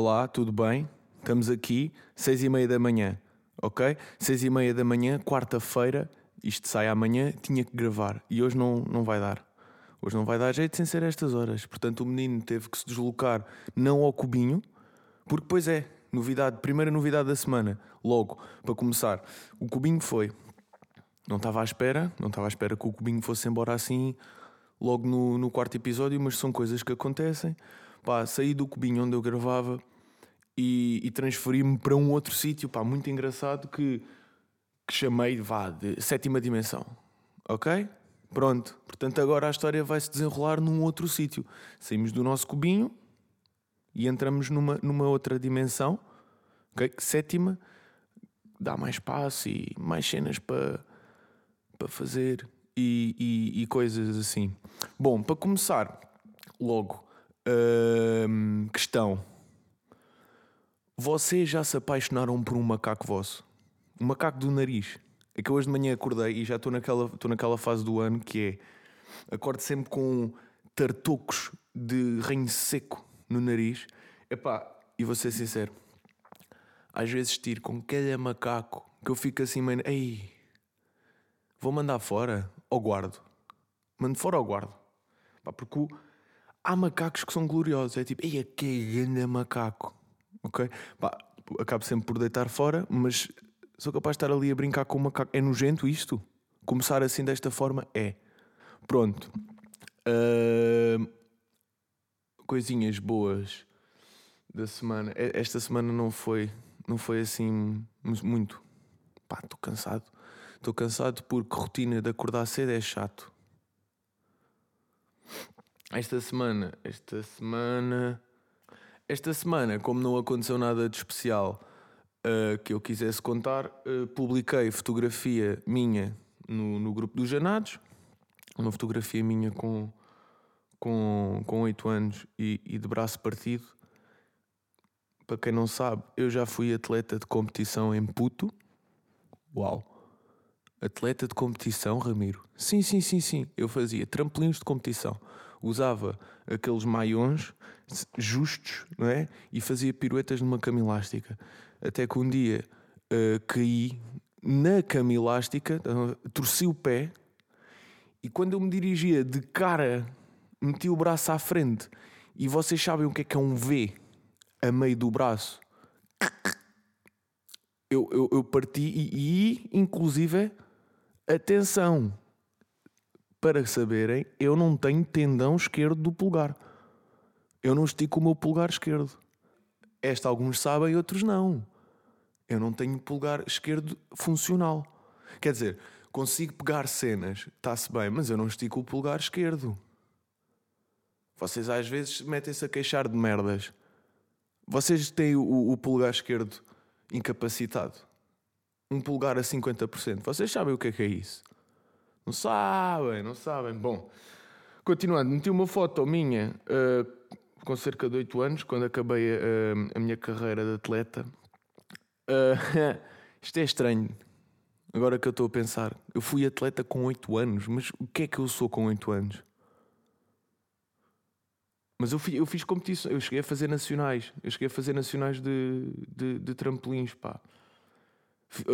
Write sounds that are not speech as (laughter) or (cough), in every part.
Olá, tudo bem? Estamos aqui, seis e meia da manhã, ok? Seis e meia da manhã, quarta-feira, isto sai amanhã, tinha que gravar e hoje não, não vai dar. Hoje não vai dar jeito sem ser estas horas. Portanto, o menino teve que se deslocar não ao cubinho, porque, pois é, novidade, primeira novidade da semana, logo, para começar. O cubinho foi. Não estava à espera, não estava à espera que o cubinho fosse embora assim, logo no, no quarto episódio, mas são coisas que acontecem. Pá, saí do cubinho onde eu gravava e, e transferi-me para um outro sítio, pá, muito engraçado que, que chamei, vá, de sétima dimensão. Ok? Pronto. Portanto, agora a história vai se desenrolar num outro sítio. Saímos do nosso cubinho e entramos numa, numa outra dimensão. Ok? Sétima dá mais espaço e mais cenas para, para fazer e, e, e coisas assim. Bom, para começar, logo, questão. Vocês já se apaixonaram por um macaco vosso? Um macaco do nariz? É que hoje de manhã acordei e já estou naquela, estou naquela fase do ano que é acordo sempre com tartocos de ranho seco no nariz. Epá, e vou ser sincero, às vezes tiro com cada macaco que eu fico assim, mano, ei, vou mandar fora ou guardo? Mando fora ou guardo? Porque o- há macacos que são gloriosos, é tipo, ei, que grande macaco, ok? Pá, acabo sempre por deitar fora, mas sou capaz de estar ali a brincar com o macaco. É nojento isto? Começar assim desta forma? É. Pronto. Ahm, coisinhas boas da semana. Esta semana não foi, não foi assim mu- muito. Pá, estou cansado. Estou cansado porque rotina de acordar cedo é chato. Esta semana, esta semana, esta semana, como não aconteceu nada de especial uh, que eu quisesse contar, uh, publiquei fotografia minha no, no grupo dos Janados, uma fotografia minha com, com, com 8 anos e, e de braço partido. Para quem não sabe, eu já fui atleta de competição em puto. Uau! Atleta de competição, Ramiro? Sim, sim, sim, sim. Eu fazia trampolins de competição. Usava aqueles maiões justos, não é? E fazia piruetas numa cama elástica. Até que um dia ah, caí na cama elástica, ah, torci o pé e quando eu me dirigia de cara, meti o braço à frente e vocês sabem o que é que é um V a meio do braço. Eu, eu, eu parti e, e, inclusive, atenção, para saberem, eu não tenho tendão esquerdo do pulgar. Eu não estico o meu pulgar esquerdo. Esta alguns sabem, outros não. Eu não tenho pulgar esquerdo funcional. Quer dizer, consigo pegar cenas, está-se bem, mas eu não estico o pulgar esquerdo. Vocês às vezes metem-se a queixar de merdas. Vocês têm o, o pulgar esquerdo incapacitado. Um pulgar a 50%. Vocês sabem o que é que é isso? Não sabem, não sabem. Bom, continuando, meti uma foto minha ah, com cerca de 8 anos, quando acabei a, a minha carreira de atleta. Ah, (laughs) isto é estranho. Agora que eu estou a pensar, eu fui atleta com 8 anos, mas o que é que eu sou com 8 anos? Mas eu, eu fiz competição, eu cheguei a fazer nacionais, eu cheguei a fazer nacionais de, de, de trampolins, pá.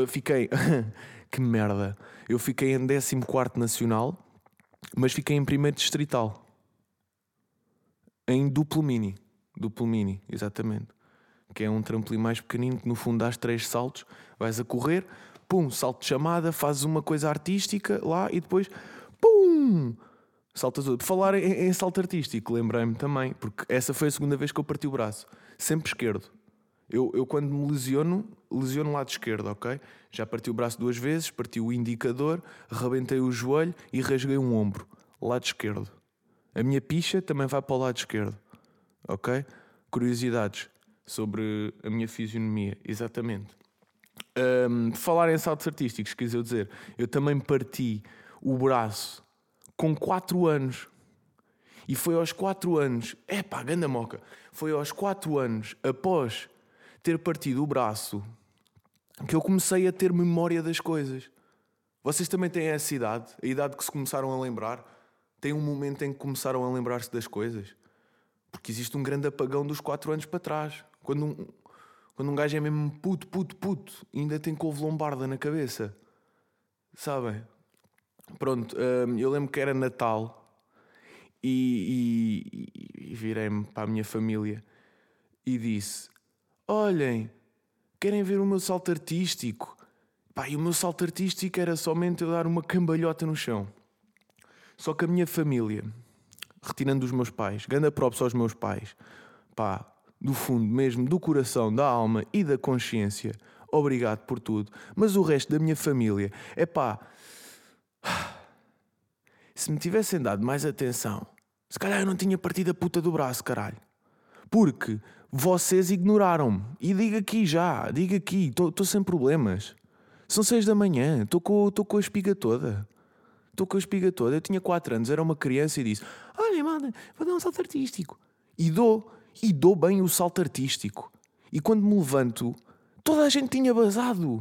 Fiquei, (laughs) que merda, eu fiquei em 14 nacional, mas fiquei em primeiro distrital. Em duplo mini, duplo mini, exatamente. Que é um trampolim mais pequenino que no fundo dás três saltos, vais a correr, pum, salto de chamada, fazes uma coisa artística lá e depois, pum, saltas outro. Por falar em, em salto artístico, lembrei-me também, porque essa foi a segunda vez que eu parti o braço, sempre esquerdo. Eu, eu quando me lesiono, lesiono o lado esquerdo, ok? Já parti o braço duas vezes, parti o indicador, rebentei o joelho e rasguei um ombro, lado esquerdo. A minha picha também vai para o lado esquerdo, ok? Curiosidades sobre a minha fisionomia, exatamente. De falar em saltos artísticos, quis eu dizer, eu também parti o braço com 4 anos. E foi aos 4 anos, é pá, ganda moca, foi aos 4 anos após ter partido o braço que eu comecei a ter memória das coisas. Vocês também têm essa idade, a idade que se começaram a lembrar? Tem um momento em que começaram a lembrar-se das coisas? Porque existe um grande apagão dos 4 anos para trás. Quando um, quando um gajo é mesmo puto, puto, puto, ainda tem couve lombarda na cabeça. Sabem? Pronto, hum, eu lembro que era Natal e, e, e virei-me para a minha família e disse: Olhem, querem ver o meu salto artístico? Pá, e o meu salto artístico era somente eu dar uma cambalhota no chão. Só que a minha família, retirando os meus pais, grande props aos meus pais, pá, do fundo mesmo, do coração, da alma e da consciência, obrigado por tudo. Mas o resto da minha família, é pá, se me tivessem dado mais atenção, se calhar eu não tinha partido a puta do braço, caralho. Porque vocês ignoraram-me. E diga aqui já, diga aqui, estou sem problemas. São seis da manhã, estou com, com a espiga toda. Estou com a espiga toda. Eu tinha quatro anos, era uma criança e disse: Olha, mano, vou dar um salto artístico. E dou, e dou bem o salto artístico. E quando me levanto, toda a gente tinha basado.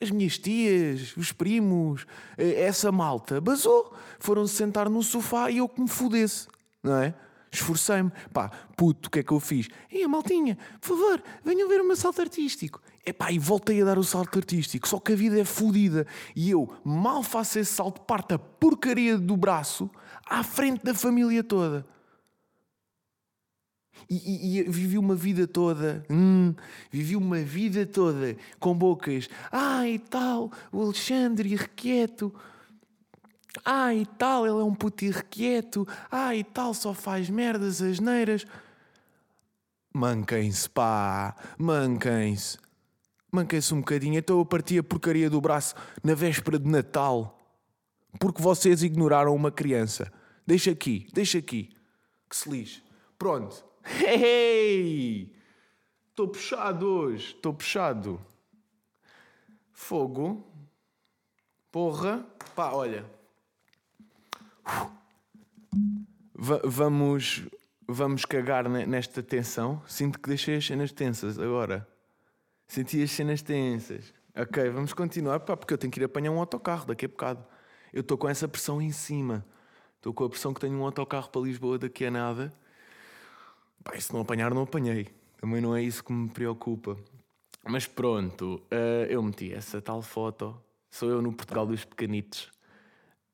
As minhas tias, os primos, eh, essa malta, basou. Foram-se sentar no sofá e eu que me fudesse, não é? Esforcei-me. Pá, puto, o que é que eu fiz? E a maltinha, por favor, venham ver o meu salto artístico. Epá, e voltei a dar o salto artístico. Só que a vida é fodida. E eu mal faço esse salto, parto a porcaria do braço à frente da família toda. E, e, e, vivi uma vida toda, hum, vivi uma vida toda com bocas, ah e tal, o Alexandre irrequieto, ah e tal, ele é um puto irrequieto, ah e tal, só faz merdas, asneiras. Manquem-se, pá, manquem-se. Manquem-se um bocadinho. Então eu parti a porcaria do braço na véspera de Natal. Porque vocês ignoraram uma criança. Deixa aqui, deixa aqui. Que se lixe. Pronto. (laughs) Hey! Estou puxado hoje. Estou puxado. Fogo. Porra. Pá, olha. Vamos, vamos cagar nesta tensão. Sinto que deixei as cenas tensas agora. Senti as cenas tensas. Ok, vamos continuar, pá, porque eu tenho que ir apanhar um autocarro daqui a bocado. Eu estou com essa pressão em cima. Estou com a pressão que tenho um autocarro para Lisboa daqui a nada. Pá, se não apanhar, não apanhei. Também não é isso que me preocupa. Mas pronto, uh, eu meti essa tal foto. Sou eu no Portugal dos Pequenitos,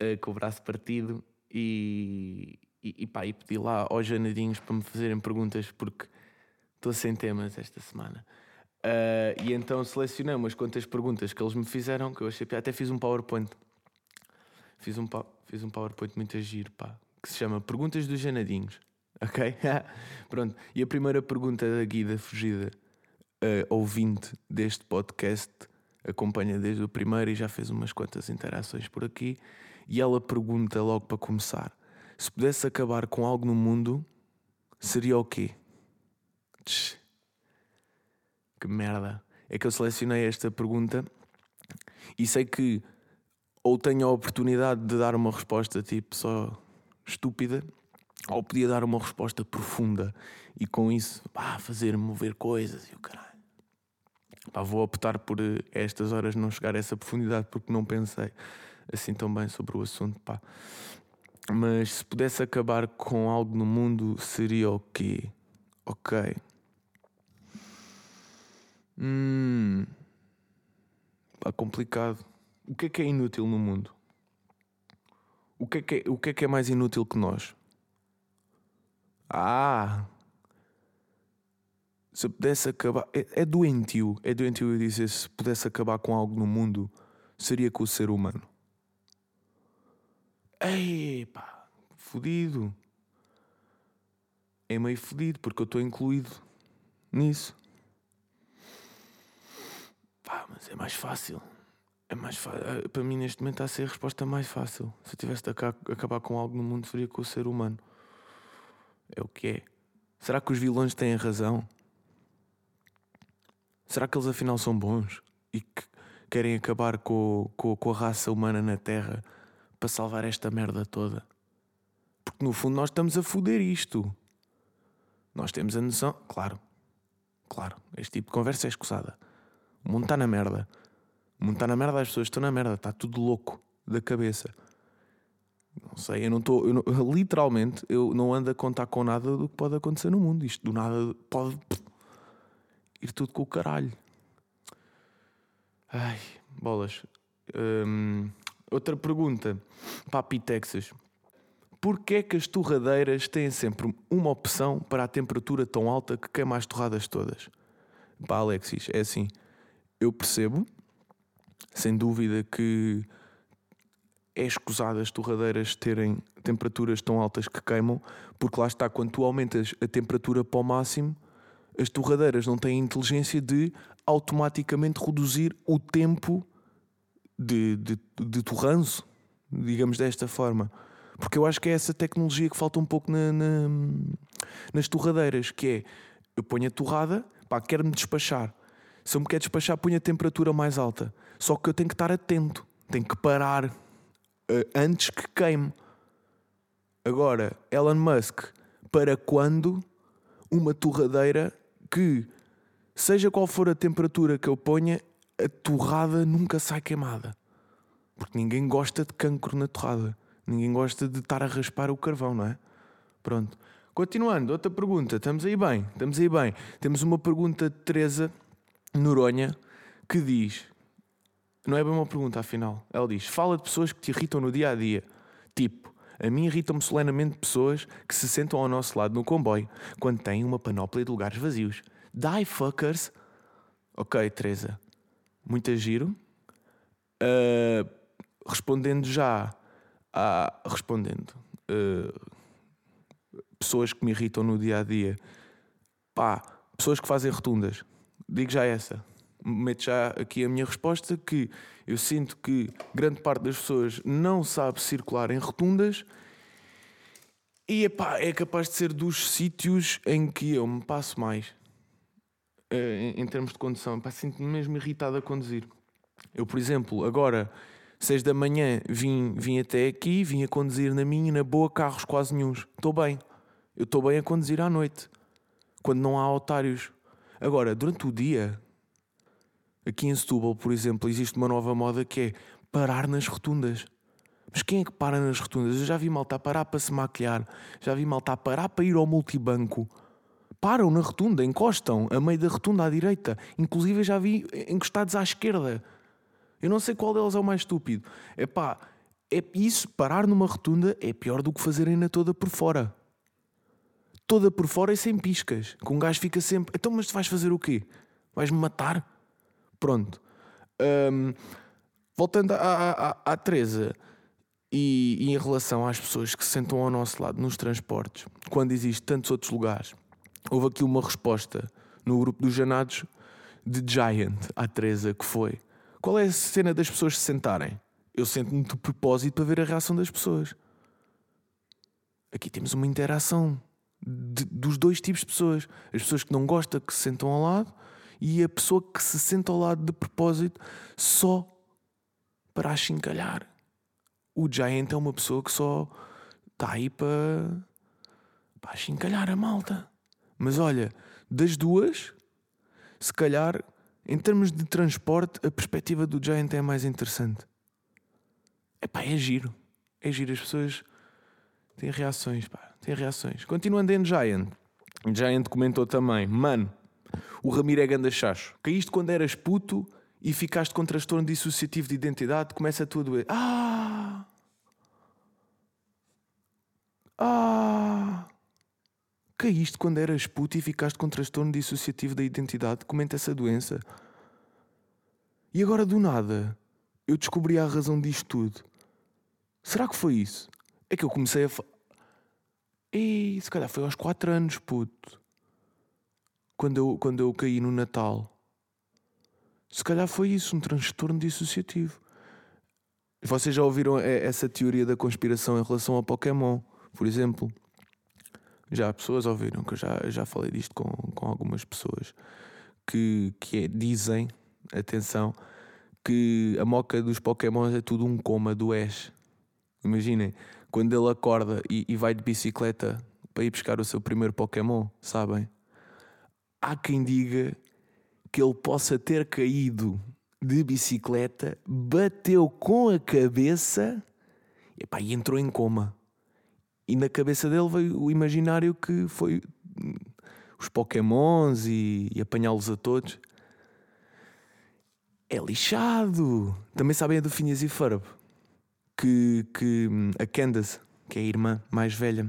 uh, com o braço partido. E, e, e, pá, e pedi lá aos janadinhos para me fazerem perguntas, porque estou sem temas esta semana. Uh, e então selecionei umas quantas perguntas que eles me fizeram, que eu achei até fiz um PowerPoint. Fiz um, fiz um PowerPoint muito giro, pá, que se chama Perguntas dos Janadinhos. (laughs) Ok? Pronto. E a primeira pergunta da Guida Fugida, uh, ouvinte deste podcast, acompanha desde o primeiro e já fez umas quantas interações por aqui. E ela pergunta logo para começar: se pudesse acabar com algo no mundo, seria o quê? Tch que merda. É que eu selecionei esta pergunta e sei que ou tenho a oportunidade de dar uma resposta tipo só estúpida, ou podia dar uma resposta profunda e com isso pá, fazer mover coisas e o caralho. Vou optar por eh, estas horas não chegar a essa profundidade porque não pensei assim tão bem sobre o assunto. Pá. Mas se pudesse acabar com algo no mundo, seria o quê? Ok. Hum. Pá, complicado. O que é que é inútil no mundo? O que é que é, o que é, que é mais inútil que nós? Ah! Se pudesse acabar. É, é doentio. É doentio eu dizer se pudesse acabar com algo no mundo, seria com o ser humano. Ei, pá, fodido. É meio fodido porque eu estou incluído nisso. Pá, mas é mais fácil. É mais fácil. Eh, para mim, neste momento, está a ser a resposta mais fácil. Se eu tivesse de acabar com algo no mundo, seria com o ser humano. É o que é. Será que os vilões têm razão? Será que eles afinal são bons e que querem acabar com, com, com a raça humana na Terra para salvar esta merda toda? Porque no fundo nós estamos a foder isto. Nós temos a noção. Claro, claro, este tipo de conversa é escusada. O mundo está na merda. O mundo está na merda, as pessoas estão na merda, está tudo louco da cabeça. Não sei, eu não estou. (laughs) Literalmente, eu não ando a contar com nada do que pode acontecer no mundo. Isto do nada pode. ir tudo com o caralho. Ai, bolas. Hum, outra pergunta para a Pitexas. Porquê é que as torradeiras têm sempre uma opção para a temperatura tão alta que queima as torradas todas? Pá, Alexis, é assim. Eu percebo, sem dúvida, que é escusado as torradeiras terem temperaturas tão altas que queimam, porque lá está, quando tu aumentas a temperatura para o máximo, as torradeiras não têm a inteligência de automaticamente reduzir o tempo de, de, de torranço, digamos desta forma. Porque eu acho que é essa tecnologia que falta um pouco na, na, nas torradeiras, que é eu ponho a torrada, pá, quero-me despachar. Se eu me quero despachar, ponho a temperatura mais alta. Só que eu tenho que estar atento, tenho que parar uh, antes que queime. Agora, Elon Musk, para quando uma torradeira que, seja qual for a temperatura que eu ponha, a torrada nunca sai queimada? Porque ninguém gosta de cancro na torrada. Ninguém gosta de estar a raspar o carvão, não é? Pronto. Continuando, outra pergunta. Estamos aí bem, estamos aí bem. Temos uma pergunta de Teresa Noronha que diz: Não é bem uma pergunta, afinal. Ela diz: Fala de pessoas que te irritam no dia a dia. Tipo, a mim irritam-me solenemente pessoas que se sentam ao nosso lado no comboio quando têm uma panóplia de lugares vazios. Die fuckers. Ok, Teresa. Muito giro. Uh, respondendo já há, respondendo, uh, pessoas que me irritam no dia a dia, pá, pessoas que fazem rotundas, digo já essa. Meto já aqui a minha resposta que eu sinto que grande parte das pessoas não sabe circular em rotundas e epá, é capaz de ser dos sítios em que eu me passo mais em, em, termos de condução. Sinto-me mesmo irritado a conduzir. Eu, por exemplo, agora Seis da manhã vim, vim até aqui, vim a conduzir na minha, na boa, carros quase nenhums. Estou bem. Eu estou bem a conduzir à noite. Quando não há otários. Agora, durante o dia, aqui em Setúbal, por exemplo, existe uma nova moda que é parar nas rotundas. Mas quem é que para nas rotundas? Eu já vi malta parar para se maquilhar, já vi malta parar para ir ao multibanco. Param na rotunda, encostam a meio da rotunda à direita. Inclusive já vi encostados à esquerda. Eu não sei qual deles é o mais estúpido. É pá, é isso, parar numa rotunda é pior do que fazerem na toda por fora. Toda por fora é sem piscas. Que um gajo fica sempre. Então, mas tu vais fazer o quê? Vais-me matar? Pronto. Um, voltando à, à, à Teresa e, e, em relação às pessoas que se sentam ao nosso lado nos transportes, quando existem tantos outros lugares, houve aqui uma resposta no grupo dos Janados de Giant à Teresa que foi qual é a cena das pessoas se sentarem? Eu sento-me de propósito para ver a reação das pessoas. Aqui temos uma interação de, dos dois tipos de pessoas. As pessoas que não gostam que se sentam ao lado e a pessoa que se senta ao lado de propósito só para achincalhar. O Giant é uma pessoa que só está aí para, para achincalhar a malta. Mas olha, das duas, se calhar em termos de transporte, a perspectiva do Giant é mais interessante. Epá, é giro. É giro. As pessoas têm reações, pá. Têm reações. Continuando em Giant. Giant comentou também: Mano, o Ramiro é ganda chacho. Caíste quando eras puto e ficaste com transtorno dissociativo de identidade, começa a tua doer. Ah! Ah! Caíste quando eras puto e ficaste com transtorno dissociativo da identidade. Comenta essa doença. E agora do nada eu descobri a razão disto tudo. Será que foi isso? É que eu comecei a. Fa... Ei, se calhar foi aos 4 anos, puto. Quando eu, quando eu caí no Natal. Se calhar foi isso, um transtorno dissociativo. Vocês já ouviram essa teoria da conspiração em relação ao Pokémon, por exemplo? Já pessoas ouviram, que eu já, já falei disto com, com algumas pessoas, que, que é, dizem, atenção, que a moca dos Pokémons é tudo um coma do Ash. Imaginem, quando ele acorda e, e vai de bicicleta para ir buscar o seu primeiro Pokémon, sabem? Há quem diga que ele possa ter caído de bicicleta, bateu com a cabeça epá, e entrou em coma. E na cabeça dele veio o imaginário que foi os Pokémons e, e apanhá-los a todos. É lixado. Também sabem a do Phineas e Ferb. Que, que a Candace, que é a irmã mais velha,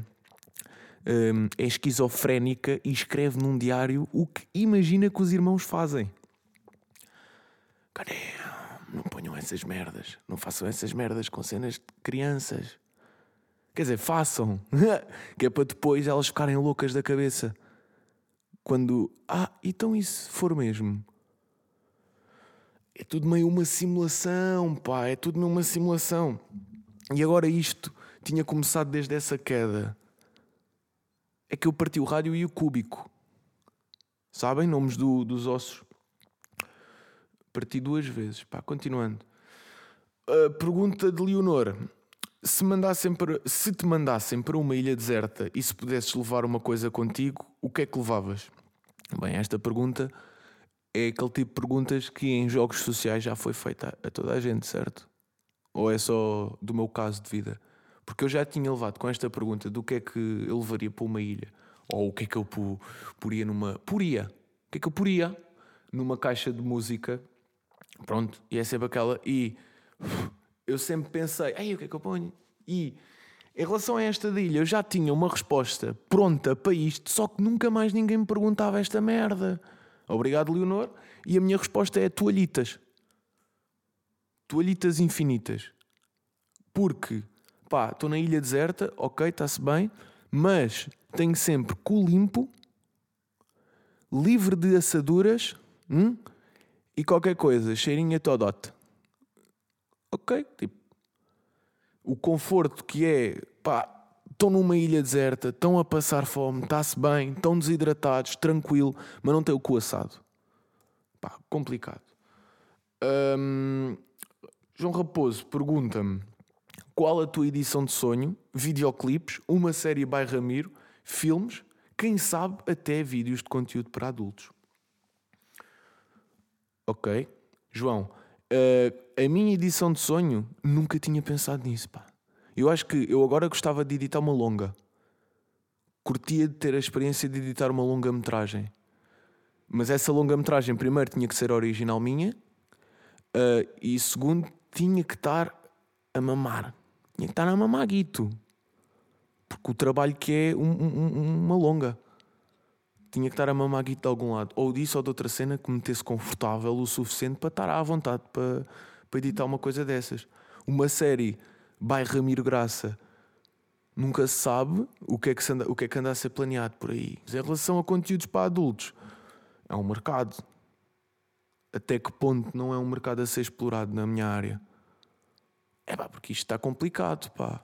hum, é esquizofrénica e escreve num diário o que imagina que os irmãos fazem. Cadê? Não ponham essas merdas. Não façam essas merdas com cenas de crianças. Quer dizer, façam. (laughs) que é para depois elas ficarem loucas da cabeça. Quando. Ah, então se for mesmo? É tudo meio uma simulação, pá. É tudo meio uma simulação. E agora isto tinha começado desde essa queda. É que eu parti o rádio e o cúbico. Sabem? Nomes do, dos ossos. Parti duas vezes. Pá, continuando. A pergunta de Leonor. Se, mandassem para, se te mandassem para uma ilha deserta e se pudesses levar uma coisa contigo, o que é que levavas? Bem, esta pergunta é aquele tipo de perguntas que em jogos sociais já foi feita a toda a gente, certo? Ou é só do meu caso de vida? Porque eu já tinha levado com esta pergunta do que é que eu levaria para uma ilha, ou o que é que eu poria numa. Poria! O que é que eu poria numa caixa de música? Pronto, e é sempre aquela. E eu sempre pensei, ei, o que é que eu ponho? E em relação a esta ilha, eu já tinha uma resposta pronta para isto, só que nunca mais ninguém me perguntava esta merda. Obrigado, Leonor. E a minha resposta é toalhitas. Toalhitas infinitas. Porque, pá, estou na ilha deserta, ok, está-se bem, mas tenho sempre cu limpo, livre de assaduras hum, e qualquer coisa, cheirinho a todote ok, tipo, o conforto que é, pá, estão numa ilha deserta, estão a passar fome, está-se bem, estão desidratados, tranquilo, mas não tem o cu assado. Pá, complicado. Hum, João Raposo pergunta-me qual a tua edição de sonho, videoclipes, uma série by Ramiro, filmes, quem sabe até vídeos de conteúdo para adultos. Ok. João, Uh, a minha edição de sonho, nunca tinha pensado nisso, pá. Eu acho que eu agora gostava de editar uma longa. Curtia de ter a experiência de editar uma longa-metragem. Mas essa longa-metragem, primeiro, tinha que ser original minha. Uh, e segundo, tinha que estar a mamar. Tinha que estar a mamaguito. Porque o trabalho que é um, um, uma longa tinha que estar a mamar guito de algum lado. Ou disso ou de outra cena que me metesse confortável o suficiente para estar à vontade para, para editar uma coisa dessas. Uma série by Ramiro Graça nunca se sabe o que, é que anda, o que é que anda a ser planeado por aí. Mas em relação a conteúdos para adultos, é um mercado. Até que ponto não é um mercado a ser explorado na minha área? É pá, porque isto está complicado, pá.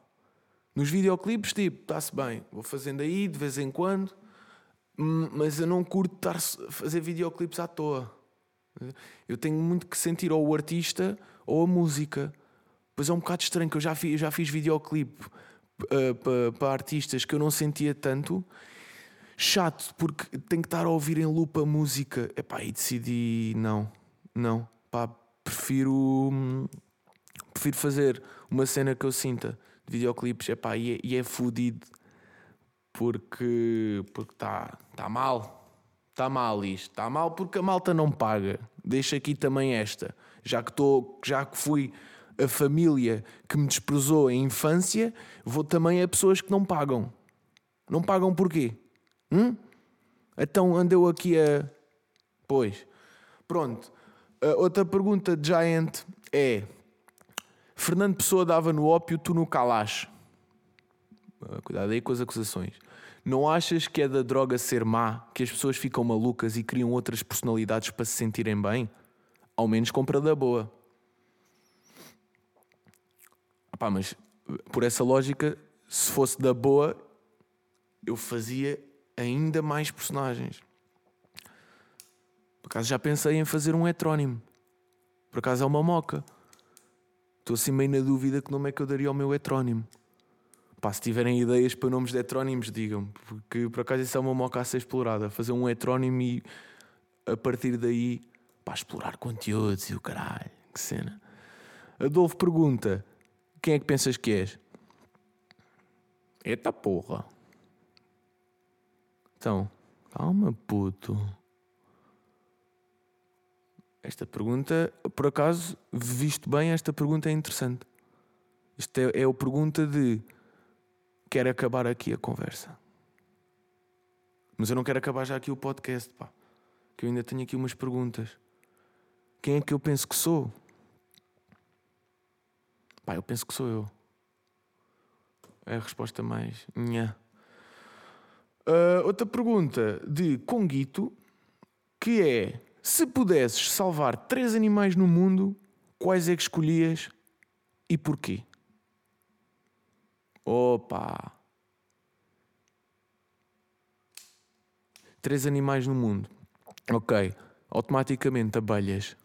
Nos videoclipes, tipo, está-se bem, vou fazendo aí de vez em quando mas eu não curto estar fazer videoclipes à toa. Eu tenho muito que sentir ou o artista ou a música. Pois é um bocado estranho que eu já fiz, eu já fiz videoclipe uh, para, para artistas que eu não sentia tanto. Chato, porque tenho que estar a ouvir em loop a música. Epá, e decidi não, não. Pá, prefiro, prefiro fazer uma cena que eu sinta de videoclipes. Epá, e é, e é fodido porque porque está tá mal. Está mal isto. Está mal porque a malta não paga. Deixa aqui também esta. Já que, tô, já que fui a família que me desprezou em infância, vou também a pessoas que não pagam. Não pagam porquê? Hum? Então andeu aqui a. Pois. Pronto. Uh, outra pergunta de Giant é: Fernando Pessoa dava no ópio, tu no calache. Cuidado aí com as acusações. Não achas que é da droga ser má que as pessoas ficam malucas e criam outras personalidades para se sentirem bem? Ao menos compra da boa. Pá, mas por essa lógica, se fosse da boa, eu fazia ainda mais personagens. Por acaso já pensei em fazer um heterónimo. Por acaso é uma moca. Estou assim meio na dúvida que nome é que eu daria ao meu heterónimo. Pá, se tiverem ideias para nomes de heterónimos, digam porque por acaso isso é uma moca a ser explorada. Fazer um heterónimo e a partir daí, pá, explorar conteúdos e o caralho, que cena. Adolfo pergunta: quem é que pensas que és? Eita porra. Então, Calma, puto. Esta pergunta, por acaso, visto bem, esta pergunta é interessante. Isto é, é a pergunta de quero acabar aqui a conversa. Mas eu não quero acabar já aqui o podcast, pá. Que eu ainda tenho aqui umas perguntas. Quem é que eu penso que sou? Pá, eu penso que sou eu. É a resposta mais. Nha. Uh, outra pergunta de Conguito, que é: se pudesses salvar três animais no mundo, quais é que escolhias e porquê? Opa! Três animais no mundo. Ok. Automaticamente abelhas.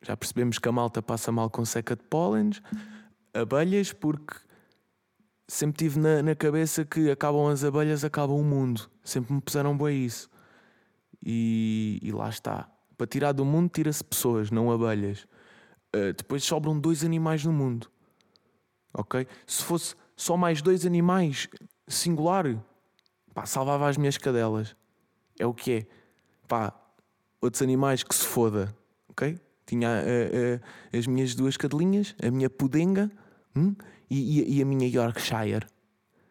Já percebemos que a malta passa mal com seca de pólenes. Abelhas, porque sempre tive na, na cabeça que acabam as abelhas, acaba o mundo. Sempre me puseram bem isso. E, e lá está. Para tirar do mundo, tira-se pessoas, não abelhas. Uh, depois sobram dois animais no mundo. Ok? Se fosse só mais dois animais singular, pá, salvava as minhas cadelas. É o que é. Pá, outros animais que se foda, ok? Tinha uh, uh, as minhas duas cadelinhas, a minha pudenga hum? e, e, e a minha Yorkshire.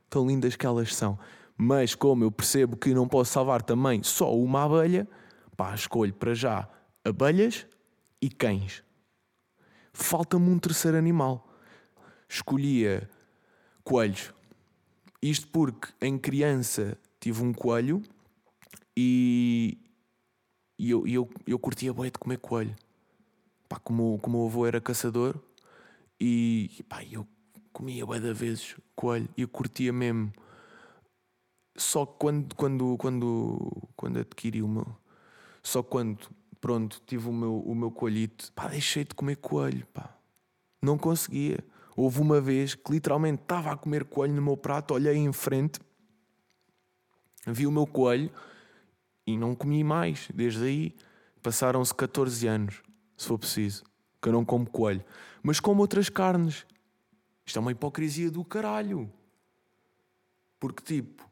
Tão lindas que elas são. Mas como eu percebo que não posso salvar também só uma abelha, pá, escolho para já abelhas e cães. Falta-me um terceiro animal. Escolhia coelhos. Isto porque em criança tive um coelho e, e eu, eu, eu curtia bem de comer coelho. Pá, como, como o avô era caçador e pá, eu comia bem da vezes coelho e eu curtia mesmo. Só quando, quando, quando, quando adquiri o meu. Só quando, pronto, tive o meu, o meu coelhito, pá, deixei de comer coelho, pá. Não conseguia. Houve uma vez que literalmente estava a comer coelho no meu prato, olhei em frente, vi o meu coelho e não comi mais. Desde aí passaram-se 14 anos, se for preciso, que eu não como coelho. Mas como outras carnes. Isto é uma hipocrisia do caralho. Porque, tipo,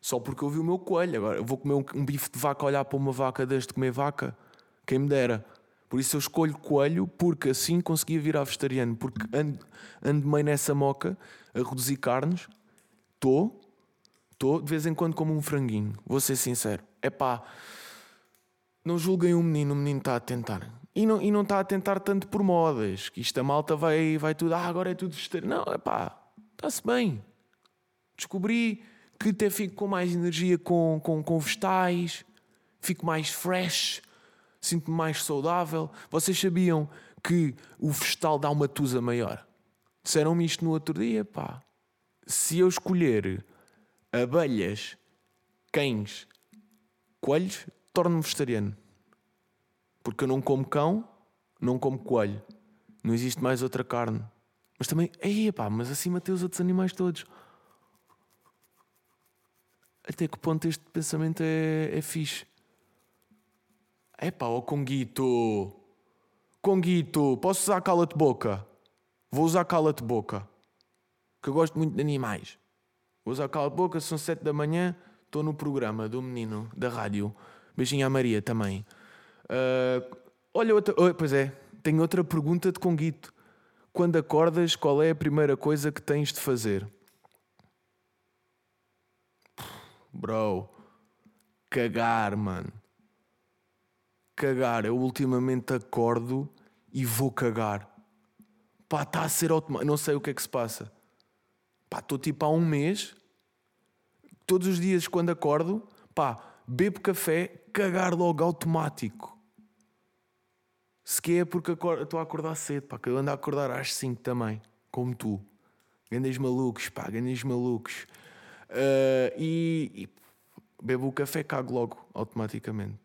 só porque eu vi o meu coelho. Agora, eu vou comer um, bife de vaca, olhar para uma vaca desde de comer vaca. Quem me dera. Por isso eu escolho coelho, porque assim conseguia virar vegetariano. Porque ando, ando meio nessa moca a reduzir carnes. Estou, estou, de vez em quando como um franguinho. Vou ser sincero. É pá, não julguem o menino, o menino está a tentar. E não, e não está a tentar tanto por modas, que isto a malta vai, vai tudo, ah, agora é tudo vegetariano. Não, é pá, está-se bem. Descobri que até fico com mais energia com, com, com vegetais, fico mais fresh sinto-me mais saudável. Vocês sabiam que o vegetal dá uma tusa maior? Disseram-me isto no outro dia, pá. Se eu escolher abelhas, cães, coelhos, torno-me vegetariano. Porque eu não como cão, não como coelho. Não existe mais outra carne. Mas também, ei, pá, mas acima tem os outros animais todos. Até que ponto este pensamento é, é fixe? Epá, ó oh Conguito. Conguito, posso usar cala-te boca? Vou usar cala-te boca. Que eu gosto muito de animais. Vou usar cala-te boca, são sete da manhã, estou no programa do menino da rádio. Beijinho à Maria também. Uh, olha, outra, oh, pois é, tenho outra pergunta de Conguito. Quando acordas, qual é a primeira coisa que tens de fazer? Bro, cagar, mano cagar. Eu ultimamente acordo e vou cagar. Pá, está a ser automático. Não sei o que é que se passa. Pá, estou tipo há um mês. Todos os dias quando acordo, pá, bebo café, cagar logo automático. Se que é porque estou a acordar cedo, pá, que eu ando a acordar às 5 também, como tu. Grandes malucos, pá, grandes malucos. Uh, e, e bebo o café, cago logo, automaticamente.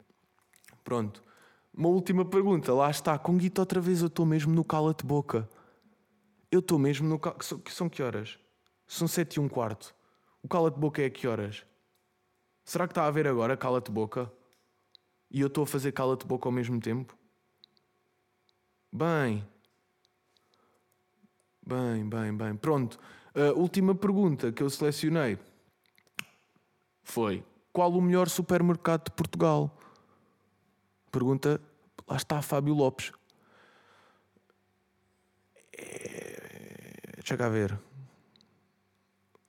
Pronto. Uma última pergunta, lá está. Com Guito outra vez eu estou mesmo no cala-te boca. Eu estou mesmo no cala são, são que horas? São sete e um quarto. O cala-te boca é a que horas? Será que está a ver agora cala-te boca? E eu estou a fazer cala-te boca ao mesmo tempo? Bem. Bem, bem, bem. Pronto. A última pergunta que eu selecionei foi qual o melhor supermercado de Portugal? Pergunta, lá está Fábio Lopes. É, deixa cá ver.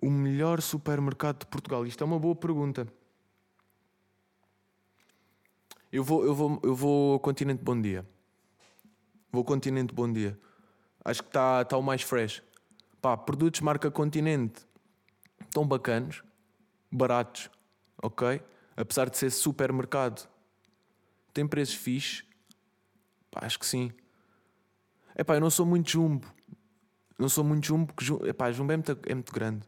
O melhor supermercado de Portugal. Isto é uma boa pergunta. Eu vou, eu vou, eu vou ao Continente Bom Dia. Vou ao Continente Bom Dia. Acho que está tá o mais fresh. Pá, produtos marca Continente. Estão bacanos. Baratos. Ok? Apesar de ser supermercado. Tem preços fixes. Pá, acho que sim. É pá, eu não sou muito jumbo. Não sou muito jumbo porque jumbo, epá, jumbo é muito, é muito grande.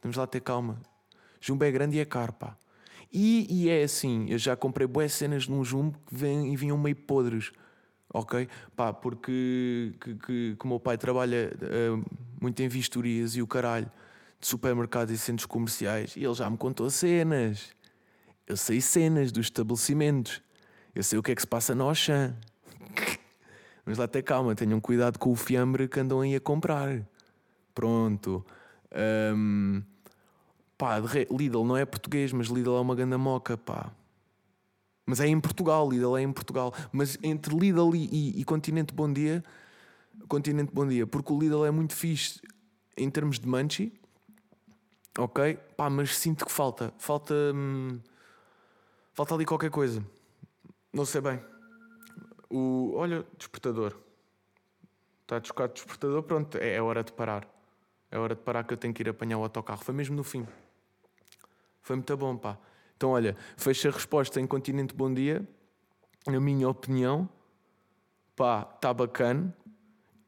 Vamos lá ter calma. Jumbo é grande e é caro, pá. E, e é assim, eu já comprei boas cenas num jumbo que vem, e vinham meio podres. Ok? Pá, porque que, que, que o meu pai trabalha uh, muito em vistorias e o caralho de supermercados e centros comerciais e ele já me contou cenas. Eu sei cenas dos estabelecimentos. Eu sei o que é que se passa no Auchan. (laughs) Mas lá ter calma, tenham cuidado com o fiambre que andam aí a comprar. Pronto. Um, pá, Lidl não é português, mas Lidl é uma ganda moca, pá. Mas é em Portugal, Lidl é em Portugal. Mas entre Lidl e, e, e Continente Bom Dia, Continente Bom Dia, porque o Lidl é muito fixe em termos de manchi, ok? Pá, mas sinto que falta, falta, hum, falta ali qualquer coisa. Não sei bem. O, olha, despertador. Está a o despertador, pronto, é, é hora de parar. É hora de parar que eu tenho que ir apanhar o autocarro. Foi mesmo no fim. Foi muito bom, pá. Então, olha, fecha a resposta em Continente Bom Dia. Na minha opinião, pá, está bacana.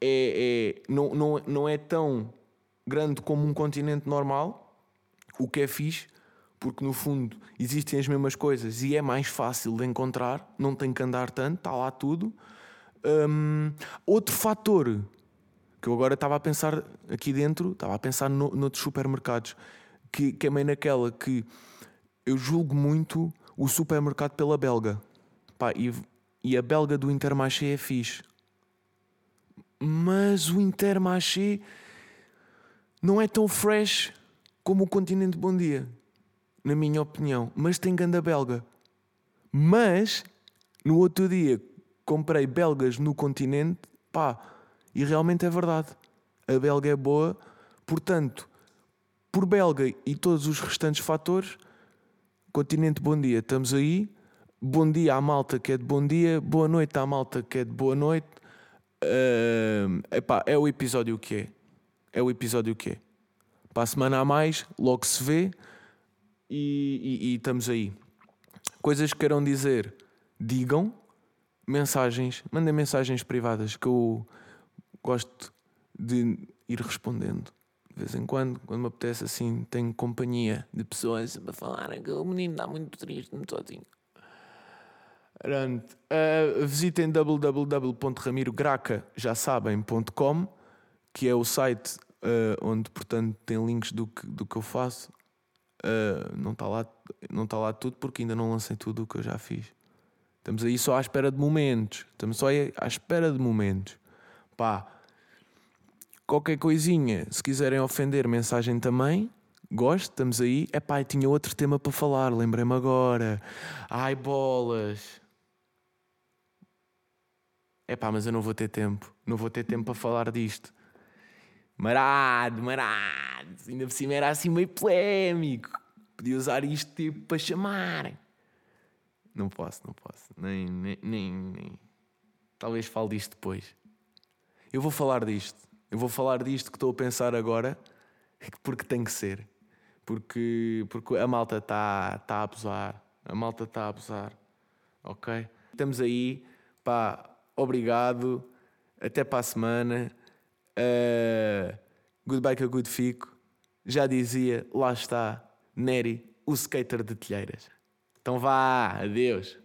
É, é, não, não, não é tão grande como um continente normal, o que é fixe, porque no fundo existem as mesmas coisas e é mais fácil de encontrar, não tem que andar tanto, está lá tudo. Um, outro fator que eu agora estava a pensar aqui dentro, estava a pensar no, noutros supermercados, que, que é meio naquela que eu julgo muito o supermercado pela belga. Pá, e, e a belga do Intermarché é fixe. Mas o Intermarché não é tão fresh como o Continente Bom Dia na minha opinião, mas tem ganda belga. Mas no outro dia comprei belgas no continente, pá, e realmente é verdade. A belga é boa, portanto, por belga e todos os restantes fatores, continente bom dia, estamos aí. Bom dia à malta que é de bom dia, boa noite à malta que é de boa noite. Uh, epá, é o episódio que é. É o episódio que é. Para a semana a mais, logo se vê e, e, e estamos aí. Coisas que queiram dizer, digam. Mensagens, mandem mensagens privadas que eu gosto de ir respondendo. De vez em quando, quando me apetece assim, tenho companhia de pessoas para falarem que o menino está muito triste, muito sozinho. Uh, visitem www.ramirograca.com, que é o site uh, onde, portanto, tem links do que, do que eu faço. Uh, não está lá, não tá lá tudo porque ainda não lancei tudo o que eu já fiz. Estamos aí só à espera de momentos. Estamos só à espera de momentos. Pá, qualquer coisinha, se quiserem ofender, mensagem também. Gosto, estamos aí. É pá, tinha outro tema para falar, lembrei-me agora. Ai, bolas. É pá, mas eu não vou ter tempo. Não vou ter tempo para falar disto. Marado, marado. Ainda por cima era assim meio polémico. Podia usar isto tipo para chamarem. Não posso, não posso. Nem, nem, nem, nem. Talvez fale disto depois. Eu vou falar disto. Eu vou falar disto que estou a pensar agora, porque tem que ser. Porque, porque a malta está tá a abusar. A malta está a abusar. Ok? Estamos aí. Pá, obrigado. Até para a semana. Uh, goodbye que eu good fico. Já dizia, lá está, Neri, o skater de telheiras. Então vá, adeus.